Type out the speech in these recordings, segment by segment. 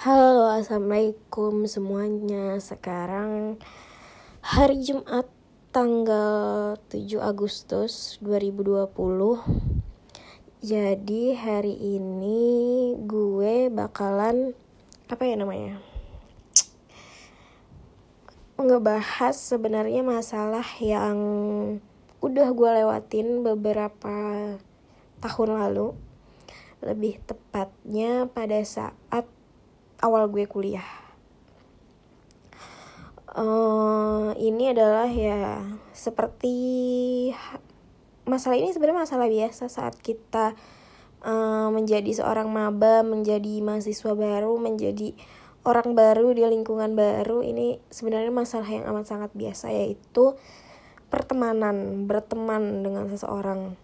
Halo, assalamualaikum semuanya. Sekarang hari Jumat tanggal 7 Agustus 2020. Jadi hari ini gue bakalan apa ya namanya? Ngebahas sebenarnya masalah yang udah gue lewatin beberapa tahun lalu. Lebih tepatnya pada saat awal gue kuliah. Uh, ini adalah ya seperti masalah ini sebenarnya masalah biasa saat kita uh, menjadi seorang maba, menjadi mahasiswa baru, menjadi orang baru di lingkungan baru. Ini sebenarnya masalah yang amat sangat biasa yaitu pertemanan, berteman dengan seseorang.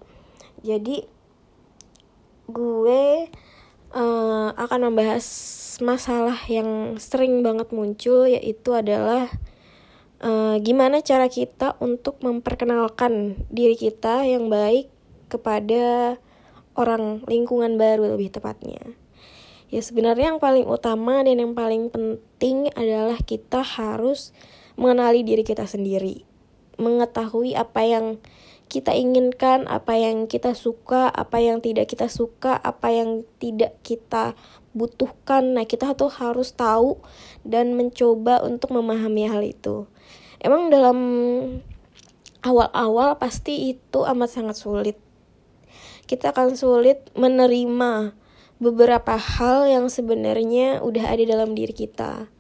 Jadi gue uh, akan membahas masalah yang sering banget muncul yaitu adalah uh, gimana cara kita untuk memperkenalkan diri kita yang baik kepada orang lingkungan baru lebih tepatnya. Ya sebenarnya yang paling utama dan yang paling penting adalah kita harus mengenali diri kita sendiri. Mengetahui apa yang kita inginkan, apa yang kita suka, apa yang tidak kita suka, apa yang tidak kita butuhkan. Nah, kita tuh harus tahu dan mencoba untuk memahami hal itu. Emang dalam awal-awal pasti itu amat sangat sulit. Kita akan sulit menerima beberapa hal yang sebenarnya udah ada dalam diri kita.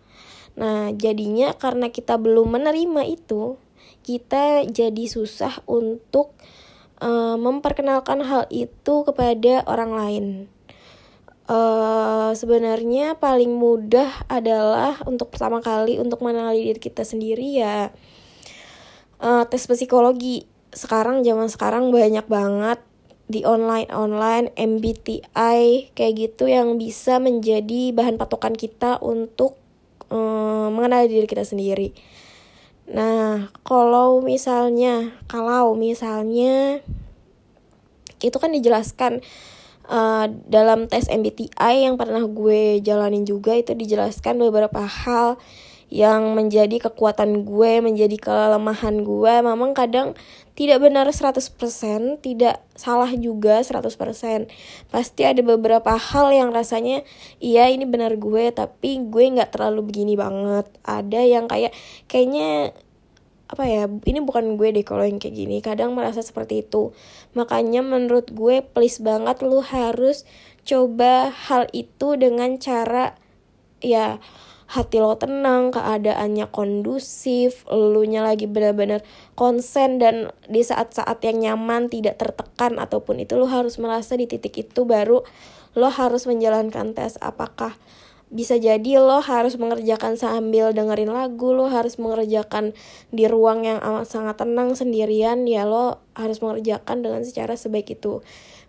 Nah, jadinya karena kita belum menerima itu, kita jadi susah untuk uh, memperkenalkan hal itu kepada orang lain. Uh, sebenarnya paling mudah adalah untuk pertama kali untuk mengenali diri kita sendiri ya uh, tes psikologi. Sekarang zaman sekarang banyak banget di online online MBTI kayak gitu yang bisa menjadi bahan patokan kita untuk uh, mengenali diri kita sendiri. Nah, kalau misalnya, kalau misalnya itu kan dijelaskan uh, dalam tes MBTI yang pernah gue jalanin juga itu dijelaskan beberapa hal yang menjadi kekuatan gue, menjadi kelemahan gue. Memang kadang tidak benar 100%, tidak salah juga 100%. Pasti ada beberapa hal yang rasanya iya ini benar gue, tapi gue nggak terlalu begini banget. Ada yang kayak kayaknya apa ya ini bukan gue deh kalau yang kayak gini kadang merasa seperti itu makanya menurut gue please banget lu harus coba hal itu dengan cara ya hati lo tenang, keadaannya kondusif, lu nya lagi benar-benar konsen dan di saat-saat yang nyaman tidak tertekan ataupun itu lo harus merasa di titik itu baru lo harus menjalankan tes apakah bisa jadi lo harus mengerjakan sambil dengerin lagu, lo harus mengerjakan di ruang yang amat sangat tenang sendirian, ya lo harus mengerjakan dengan secara sebaik itu.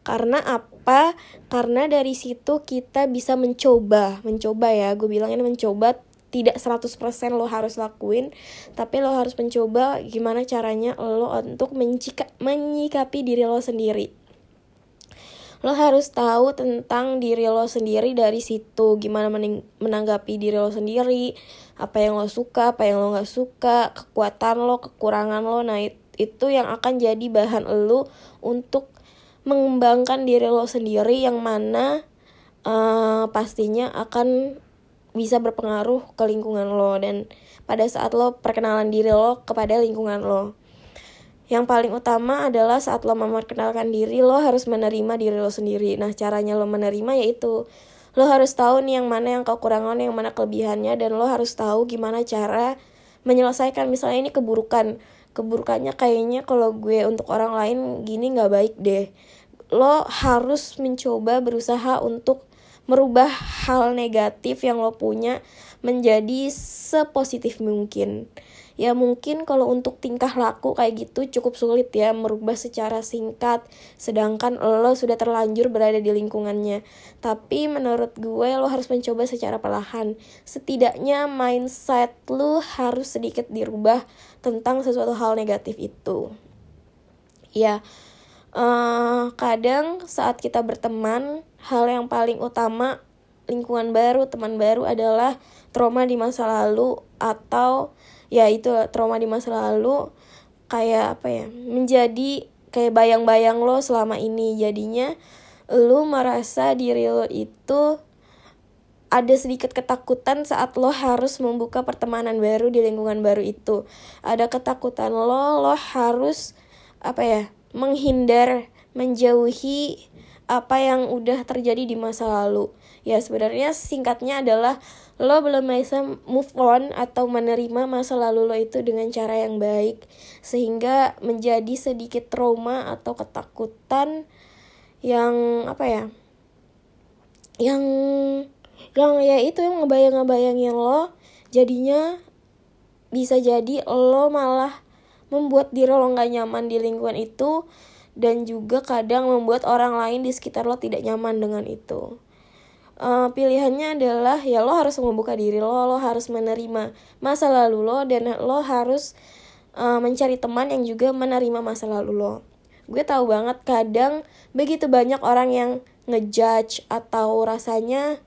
Karena apa? Karena dari situ kita bisa mencoba, mencoba ya, gue bilang ini mencoba tidak 100% lo harus lakuin tapi lo harus mencoba gimana caranya lo untuk menyikapi diri lo sendiri lo harus tahu tentang diri lo sendiri dari situ. Gimana menanggapi diri lo sendiri. Apa yang lo suka apa yang lo nggak suka kekuatan lo kekurangan lo. Nah itu yang akan jadi bahan lo untuk mengembangkan diri lo sendiri yang mana uh, pastinya akan bisa berpengaruh ke lingkungan lo. Dan pada saat lo perkenalan diri lo kepada lingkungan lo yang paling utama adalah saat lo memperkenalkan diri, lo harus menerima diri lo sendiri. Nah, caranya lo menerima yaitu lo harus tahu nih yang mana yang kekurangan, yang mana kelebihannya, dan lo harus tahu gimana cara menyelesaikan. Misalnya ini keburukan, keburukannya kayaknya kalau gue untuk orang lain gini nggak baik deh. Lo harus mencoba berusaha untuk merubah hal negatif yang lo punya menjadi sepositif mungkin ya mungkin kalau untuk tingkah laku kayak gitu cukup sulit ya merubah secara singkat sedangkan lo sudah terlanjur berada di lingkungannya. Tapi menurut gue lo harus mencoba secara perlahan. Setidaknya mindset lo harus sedikit dirubah tentang sesuatu hal negatif itu. Ya uh, kadang saat kita berteman hal yang paling utama lingkungan baru teman baru adalah trauma di masa lalu atau ya itu trauma di masa lalu kayak apa ya menjadi kayak bayang-bayang lo selama ini. Jadinya lo merasa diri lo itu ada sedikit ketakutan saat lo harus membuka pertemanan baru di lingkungan baru itu. Ada ketakutan lo lo harus apa ya menghindar menjauhi apa yang udah terjadi di masa lalu. Ya sebenarnya singkatnya adalah lo belum bisa move on atau menerima masa lalu lo itu dengan cara yang baik sehingga menjadi sedikit trauma atau ketakutan yang apa ya? Yang yang ya itu yang ngebayang-ngebayangin lo jadinya bisa jadi lo malah membuat diri lo gak nyaman di lingkungan itu dan juga kadang membuat orang lain di sekitar lo tidak nyaman dengan itu. Uh, pilihannya adalah ya lo harus membuka diri lo, lo harus menerima masa lalu lo dan lo harus uh, mencari teman yang juga menerima masa lalu lo. Gue tahu banget kadang begitu banyak orang yang ngejudge atau rasanya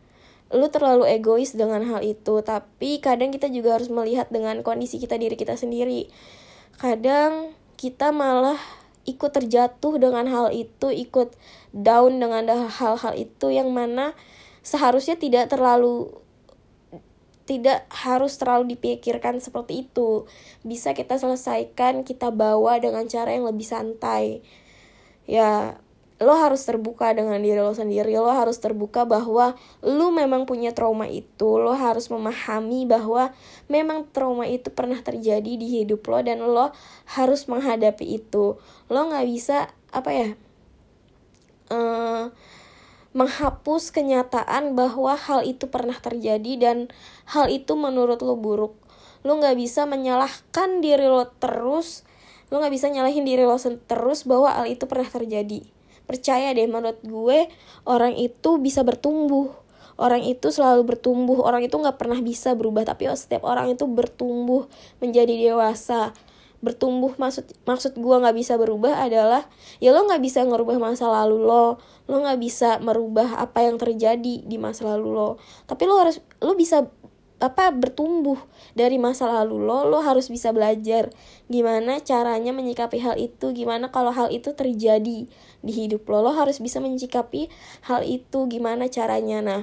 lu terlalu egois dengan hal itu, tapi kadang kita juga harus melihat dengan kondisi kita diri kita sendiri. Kadang kita malah ikut terjatuh dengan hal itu, ikut down dengan hal-hal itu yang mana seharusnya tidak terlalu tidak harus terlalu dipikirkan seperti itu. Bisa kita selesaikan, kita bawa dengan cara yang lebih santai. Ya, lo harus terbuka dengan diri lo sendiri lo harus terbuka bahwa lo memang punya trauma itu lo harus memahami bahwa memang trauma itu pernah terjadi di hidup lo dan lo harus menghadapi itu. Lo nggak bisa apa ya uh, menghapus kenyataan bahwa hal itu pernah terjadi dan hal itu menurut lo buruk. Lo nggak bisa menyalahkan diri lo terus lo nggak bisa nyalahin diri lo terus bahwa hal itu pernah terjadi percaya deh menurut gue orang itu bisa bertumbuh. Orang itu selalu bertumbuh. Orang itu nggak pernah bisa berubah tapi setiap orang itu bertumbuh menjadi dewasa. Bertumbuh maksud maksud gue nggak bisa berubah adalah ya lo nggak bisa ngerubah masa lalu lo. Lo nggak bisa merubah apa yang terjadi di masa lalu lo. Tapi lo harus lo bisa apa bertumbuh dari masa lalu lo lo harus bisa belajar gimana caranya menyikapi hal itu gimana kalau hal itu terjadi di hidup lo lo harus bisa menyikapi hal itu gimana caranya. Nah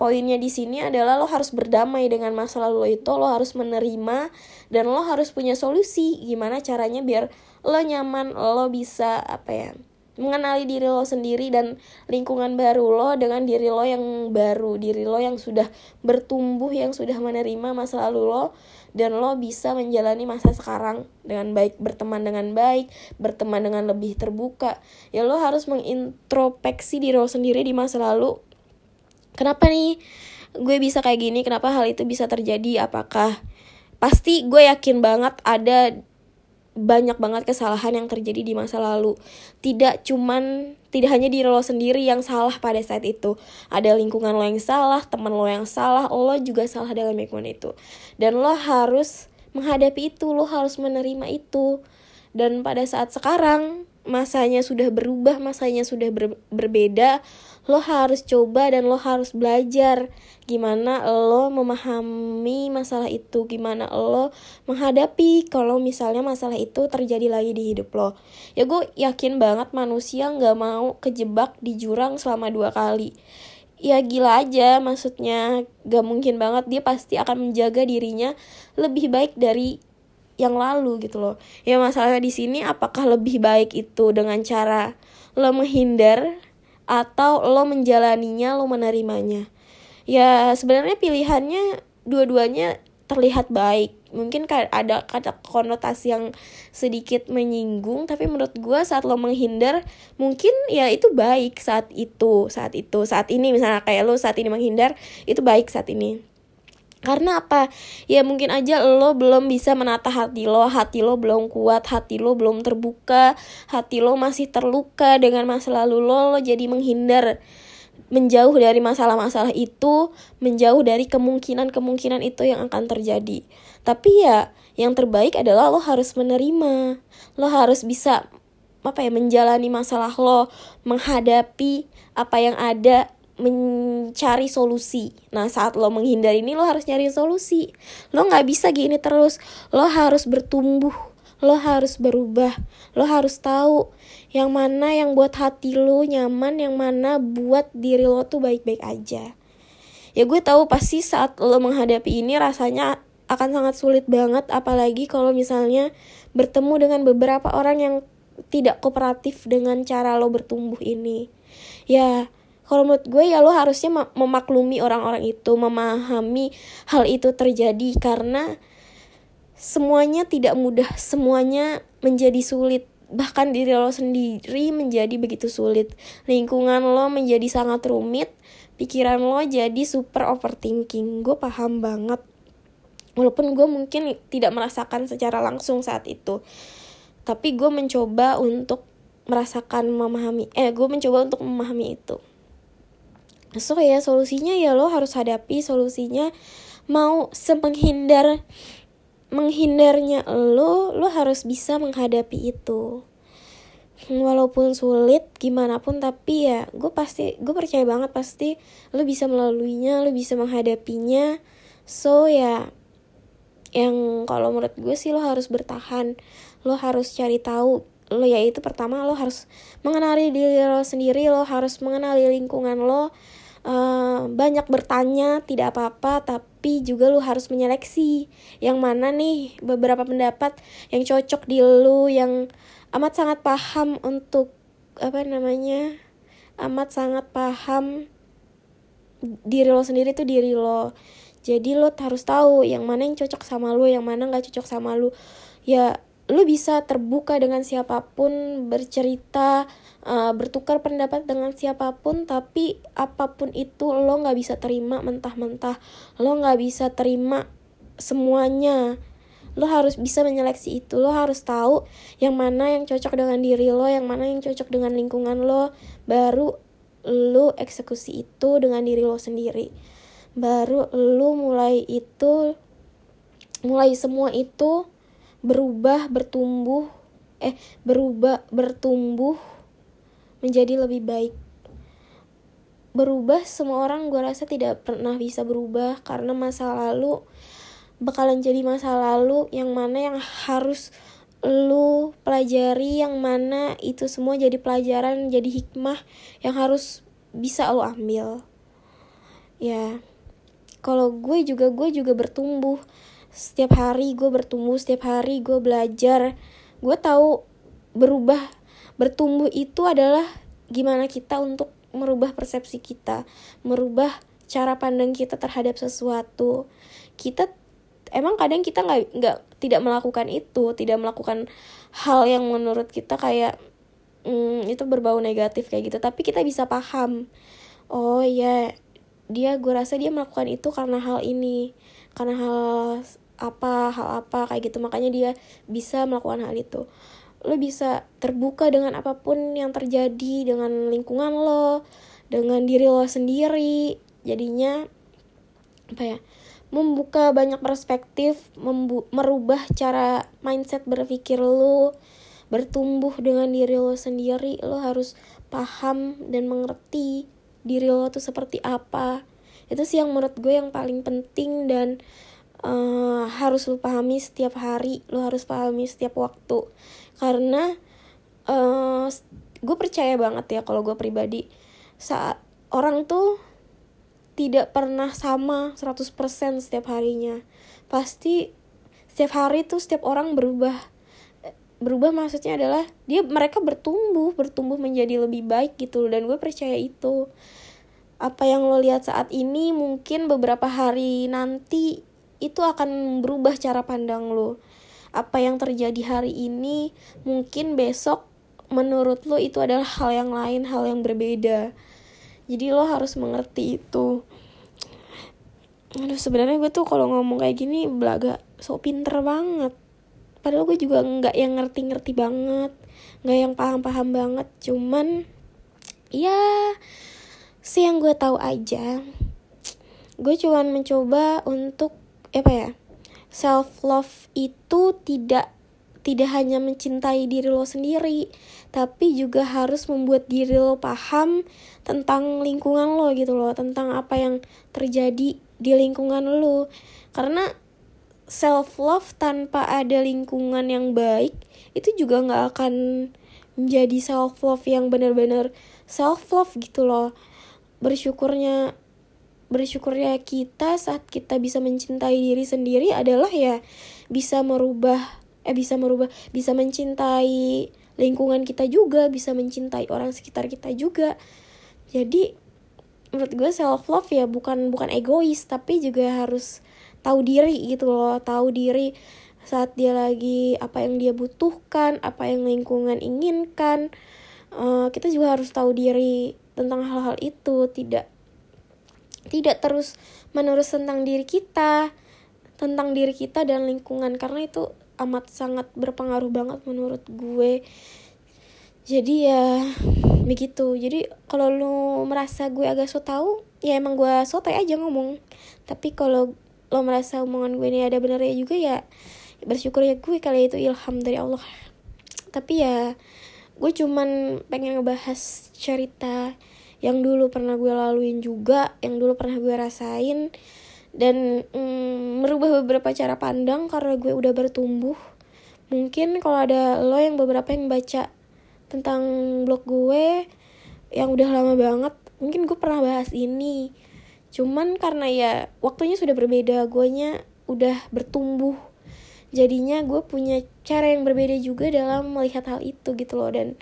poinnya di sini adalah lo harus berdamai dengan masa lalu lo itu lo harus menerima dan lo harus punya solusi gimana caranya biar lo nyaman lo bisa apa ya mengenali diri lo sendiri dan lingkungan baru lo dengan diri lo yang baru, diri lo yang sudah bertumbuh, yang sudah menerima masa lalu lo dan lo bisa menjalani masa sekarang dengan baik, berteman dengan baik, berteman dengan lebih terbuka. Ya lo harus mengintrospeksi diri lo sendiri di masa lalu. Kenapa nih gue bisa kayak gini? Kenapa hal itu bisa terjadi? Apakah pasti gue yakin banget ada banyak banget kesalahan yang terjadi di masa lalu. Tidak cuman tidak hanya diri lo sendiri yang salah pada saat itu. Ada lingkungan lo yang salah, teman lo yang salah, lo juga salah dalam lingkungan itu. Dan lo harus menghadapi itu, lo harus menerima itu. Dan pada saat sekarang masanya sudah berubah, masanya sudah ber berbeda, lo harus coba dan lo harus belajar gimana lo memahami masalah itu gimana lo menghadapi kalau misalnya masalah itu terjadi lagi di hidup lo. Ya gue yakin banget manusia nggak mau kejebak di jurang selama dua kali. Ya gila aja maksudnya gak mungkin banget dia pasti akan menjaga dirinya lebih baik dari yang lalu gitu loh. Ya masalahnya di sini apakah lebih baik itu dengan cara lo menghindar atau lo menjalaninya lo menerimanya. Ya sebenarnya pilihannya dua-duanya terlihat baik. Mungkin ada kata konotasi yang sedikit menyinggung tapi menurut gue saat lo menghindar mungkin ya itu baik saat itu saat itu saat ini. Misalnya kayak lo saat ini menghindar itu baik saat ini karena apa? Ya mungkin aja lo belum bisa menata hati lo hati lo belum kuat hati lo belum terbuka hati lo masih terluka dengan masa lalu lo lo jadi menghindar menjauh dari masalah-masalah itu menjauh dari kemungkinan-kemungkinan itu yang akan terjadi. Tapi ya yang terbaik adalah lo harus menerima. Lo harus bisa apa ya menjalani masalah lo menghadapi apa yang ada mencari solusi. Nah, saat lo menghindar ini lo harus nyari solusi. Lo nggak bisa gini terus. Lo harus bertumbuh. Lo harus berubah. Lo harus tahu yang mana yang buat hati lo nyaman, yang mana buat diri lo tuh baik-baik aja. Ya gue tahu pasti saat lo menghadapi ini rasanya akan sangat sulit banget apalagi kalau misalnya bertemu dengan beberapa orang yang tidak kooperatif dengan cara lo bertumbuh ini. Ya, kalau menurut gue ya lo harusnya memaklumi orang-orang itu memahami hal itu terjadi karena semuanya tidak mudah semuanya menjadi sulit. Bahkan diri lo sendiri menjadi begitu sulit. Lingkungan lo menjadi sangat rumit pikiran lo jadi super overthinking. Gue paham banget. Walaupun gue mungkin tidak merasakan secara langsung saat itu. Tapi gue mencoba untuk merasakan memahami eh gue mencoba untuk memahami itu so ya solusinya ya lo harus hadapi solusinya. Mau semenghindar menghindarnya lo lo harus bisa menghadapi itu. Walaupun sulit gimana pun tapi ya gue pasti gue percaya banget pasti lo bisa melaluinya lo bisa menghadapinya. So ya yang kalau menurut gue sih lo harus bertahan. Lo harus cari tahu lo ya itu pertama lo harus mengenali diri lo sendiri lo harus mengenali lingkungan lo uh, banyak bertanya tidak apa-apa tapi juga lu harus menyeleksi yang mana nih beberapa pendapat yang cocok di lu yang amat sangat paham untuk apa namanya amat sangat paham diri lo sendiri tuh diri lo. Jadi lo harus tahu yang mana yang cocok sama lo yang mana nggak cocok sama lo ya lu bisa terbuka dengan siapa pun bercerita uh, bertukar pendapat dengan siapa pun tapi apa pun itu lo nggak bisa terima mentah-mentah. Lo nggak bisa terima semuanya. Lo harus bisa menyeleksi itu. Lo harus tahu yang mana yang cocok dengan diri lo yang mana yang cocok dengan lingkungan lo. Baru lo eksekusi itu dengan diri lo sendiri. Baru lo mulai itu mulai semua itu berubah bertumbuh eh berubah bertumbuh menjadi lebih baik. Berubah semua orang gue rasa tidak pernah bisa berubah karena masa lalu bakalan jadi masa lalu yang mana yang harus lu pelajari yang mana itu semua jadi pelajaran jadi hikmah yang harus bisa lu ambil. Ya kalau gue juga gue juga bertumbuh. Setiap hari gue bertumbuh setiap hari gue belajar. Gue tahu berubah bertumbuh itu adalah gimana kita untuk merubah persepsi kita merubah cara pandang kita terhadap sesuatu. Kita emang kadang kita nggak nggak tidak melakukan itu tidak melakukan hal yang menurut kita kayak mm, itu berbau negatif kayak gitu. Tapi kita bisa paham oh ya dia gue rasa dia melakukan itu karena hal ini karena hal apa hal apa kayak gitu. Makanya dia bisa melakukan hal itu lo bisa terbuka dengan apa pun yang terjadi dengan lingkungan lo dengan diri lo sendiri. Jadinya apa ya membuka banyak perspektif merubah cara mindset berpikir lo bertumbuh dengan diri lo sendiri. Lo harus paham dan mengerti diri lo tuh seperti apa. Itu sih yang menurut gue yang paling penting dan uh, harus lu pahami setiap hari. Lu harus pahami setiap waktu karena uh, gue percaya banget ya kalau gue pribadi. Saat orang tuh tidak pernah sama 100% setiap harinya. Pasti setiap hari tuh setiap orang berubah. Berubah maksudnya adalah dia mereka bertumbuh bertumbuh menjadi lebih baik gitu dan gue percaya itu. Apa yang lo lihat saat ini mungkin beberapa hari nanti itu akan berubah cara pandang lo apa yang terjadi hari ini mungkin besok menurut lo itu adalah hal yang lain hal yang berbeda. Jadi lo harus mengerti itu. Aduh sebenarnya gue tuh kalau ngomong kayak gini belaga so pinter banget. Padahal gue juga nggak yang ngerti-ngerti banget nggak yang paham-paham banget. Cuman ya sih yang gue tahu aja gue cuman mencoba untuk apa ya self love itu tidak tidak hanya mencintai diri lo sendiri, tapi juga harus membuat diri lo paham tentang lingkungan lo gitu loh, tentang apa yang terjadi di lingkungan lo. Karena self love tanpa ada lingkungan yang baik itu juga nggak akan menjadi self love yang benar-benar self love gitu loh bersyukurnya bersyukurnya kita saat kita bisa mencintai diri sendiri adalah ya bisa merubah eh bisa merubah bisa mencintai lingkungan kita juga bisa mencintai orang sekitar kita juga. Jadi menurut gue self love ya bukan bukan egois tapi juga harus tahu diri gitu loh tahu diri saat dia lagi apa yang dia butuhkan apa yang lingkungan inginkan. Uh, kita juga harus tahu diri tentang hal-hal itu tidak tidak terus menerus tentang diri kita tentang diri kita dan lingkungan. Karena itu amat sangat berpengaruh banget menurut gue. Jadi ya begitu. Jadi kalau lu merasa gue agak so tau ya emang gue so aja ngomong. Tapi kalau lo merasa omongan gue ini ada benernya juga ya bersyukur ya gue kali itu. Ilham dari Allah tapi ya gue cuman pengen ngebahas cerita yang dulu pernah gue laluin juga yang dulu pernah gue rasain. Dan mm, merubah beberapa cara pandang karena gue udah bertumbuh. Mungkin kalau ada lo yang beberapa yang baca tentang blog gue yang udah lama banget mungkin gue pernah bahas ini. Cuman karena ya waktunya sudah berbeda gue nya udah bertumbuh. Jadinya gue punya cara yang berbeda juga dalam melihat hal itu gitu loh. Dan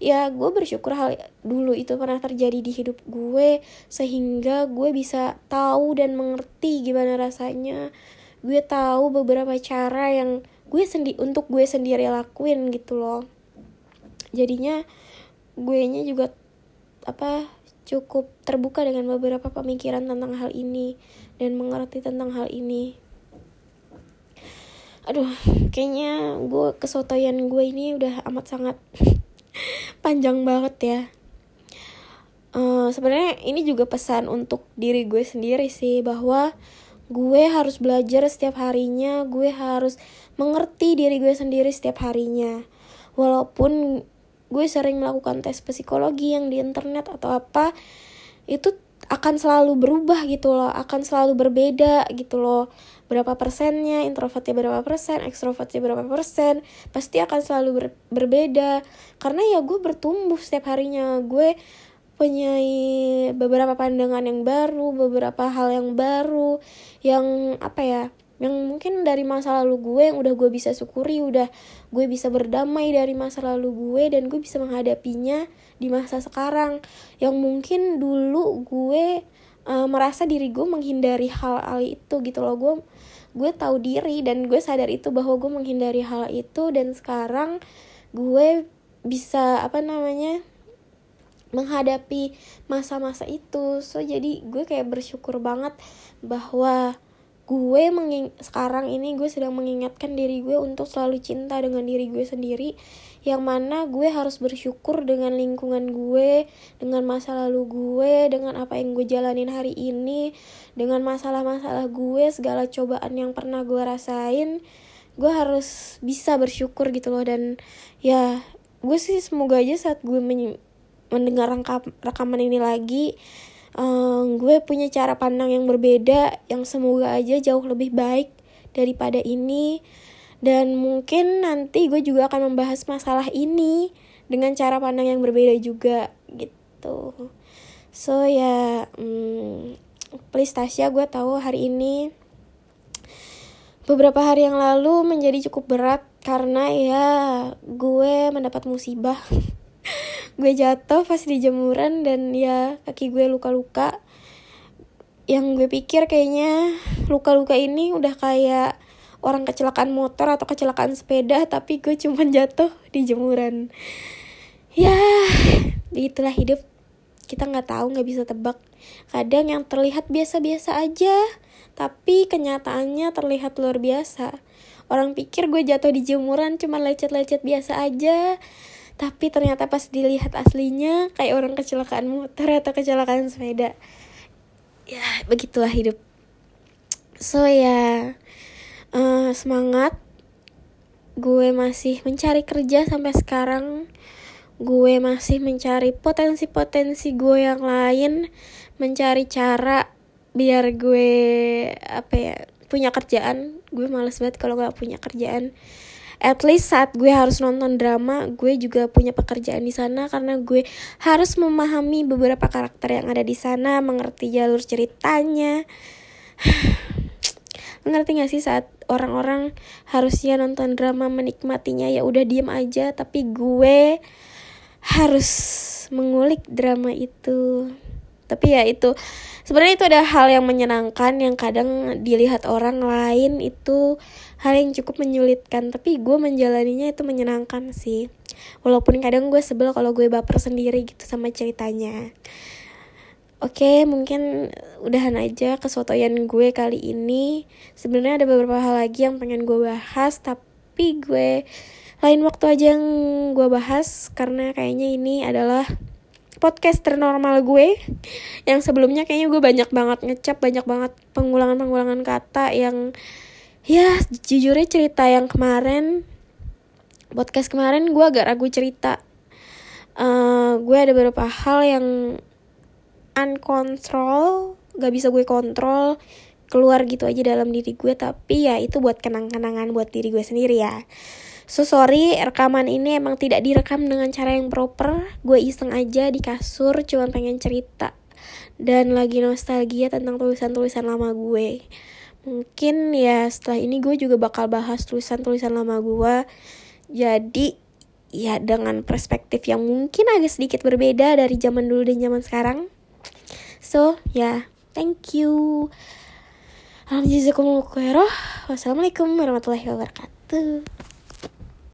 ya gue bersyukur hal dulu itu pernah terjadi di hidup gue sehingga gue bisa tahu dan mengerti gimana rasanya. Gue tahu beberapa cara yang gue sendi untuk gue sendiri lakuin gitu loh. Jadinya gue nya juga apa cukup terbuka dengan beberapa pemikiran tentang hal ini dan mengerti tentang hal ini. Aduh kayaknya gue kesotoyan gue ini udah amat sangat panjang banget ya. Uh, sebenarnya ini juga pesan untuk diri gue sendiri sih bahwa gue harus belajar setiap harinya gue harus mengerti diri gue sendiri setiap harinya. Walaupun gue sering melakukan tes psikologi yang di internet atau apa itu akan selalu berubah gitu loh akan selalu berbeda gitu loh berapa persennya introvertnya berapa persen ekstrovertnya berapa persen pasti akan selalu ber berbeda. Karena ya gue bertumbuh setiap harinya. Gue punya beberapa pandangan yang baru beberapa hal yang baru yang apa ya yang mungkin dari masa lalu gue yang udah gue bisa syukuri udah gue bisa berdamai dari masa lalu gue dan gue bisa menghadapinya di masa sekarang. Yang mungkin dulu gue uh, merasa diri gue menghindari hal-hal itu gitu loh. Gue gue tahu diri dan gue sadar itu bahwa gue menghindari hal itu dan sekarang gue bisa apa namanya menghadapi masa-masa itu. So jadi gue kayak bersyukur banget bahwa gue menging sekarang ini gue sedang mengingatkan diri gue untuk selalu cinta dengan diri gue sendiri yang mana gue harus bersyukur dengan lingkungan gue, dengan masa lalu gue, dengan apa yang gue jalanin hari ini, dengan masalah-masalah gue, segala cobaan yang pernah gue rasain, gue harus bisa bersyukur gitu loh. Dan ya gue sih semoga aja saat gue mendengar rekaman ini lagi um, gue punya cara pandang yang berbeda yang semoga aja jauh lebih baik daripada ini dan mungkin nanti gue juga akan membahas masalah ini dengan cara pandang yang berbeda juga gitu. So ya hmm, please Tasya gue tahu hari ini beberapa hari yang lalu menjadi cukup berat karena ya gue mendapat musibah. Gue jatuh pas di jemuran dan ya kaki gue luka-luka. Yang gue pikir kayaknya luka-luka ini udah kayak orang kecelakaan motor atau kecelakaan sepeda tapi gue cuma jatuh di jemuran. Ya itulah hidup. Kita nggak tahu nggak bisa tebak. Kadang yang terlihat biasa-biasa aja tapi kenyataannya terlihat luar biasa. Orang pikir gue jatuh di jemuran cuma lecet-lecet biasa aja tapi ternyata pas dilihat aslinya kayak orang kecelakaan motor atau kecelakaan sepeda. Ya begitulah hidup. So ya uh, semangat. Gue masih mencari kerja sampai sekarang. Gue masih mencari potensi-potensi gue yang lain mencari cara biar gue apa ya punya kerjaan. Gue males banget kalau nggak punya kerjaan. At least saat gue harus nonton drama gue juga punya pekerjaan di sana karena gue harus memahami beberapa karakter yang ada di sana mengerti jalur ceritanya mengerti gak sih saat orang-orang harusnya nonton drama menikmatinya ya udah diem aja tapi gue harus mengulik drama itu. Tapi ya itu sebenarnya itu ada hal yang menyenangkan yang kadang dilihat orang lain itu hal yang cukup menyulitkan tapi gue menjalaninya itu menyenangkan sih. Walaupun kadang gue sebel kalau gue baper sendiri gitu sama ceritanya Oke, mungkin udahan aja kesotoyan gue kali ini. Sebenarnya ada beberapa hal lagi yang pengen gue bahas, tapi gue lain waktu aja yang gue bahas karena kayaknya ini adalah podcast ternormal gue yang sebelumnya kayaknya gue banyak banget ngecap banyak banget pengulangan-pengulangan kata yang ya jujurnya cerita yang kemarin podcast kemarin gue agak ragu cerita uh, gue ada beberapa hal yang uncontrol gak bisa gue kontrol keluar gitu aja dalam diri gue tapi ya itu buat kenang-kenangan buat diri gue sendiri ya So sorry, rekaman ini emang tidak direkam dengan cara yang proper. Gue iseng aja di kasur, cuma pengen cerita. Dan lagi nostalgia tentang tulisan-tulisan lama gue. Mungkin ya setelah ini gue juga bakal bahas tulisan-tulisan lama gue. Jadi ya dengan perspektif yang mungkin agak sedikit berbeda dari zaman dulu dan zaman sekarang. So ya, yeah, thank you. Alhamdulillah, wassalamualaikum warahmatullahi wabarakatuh.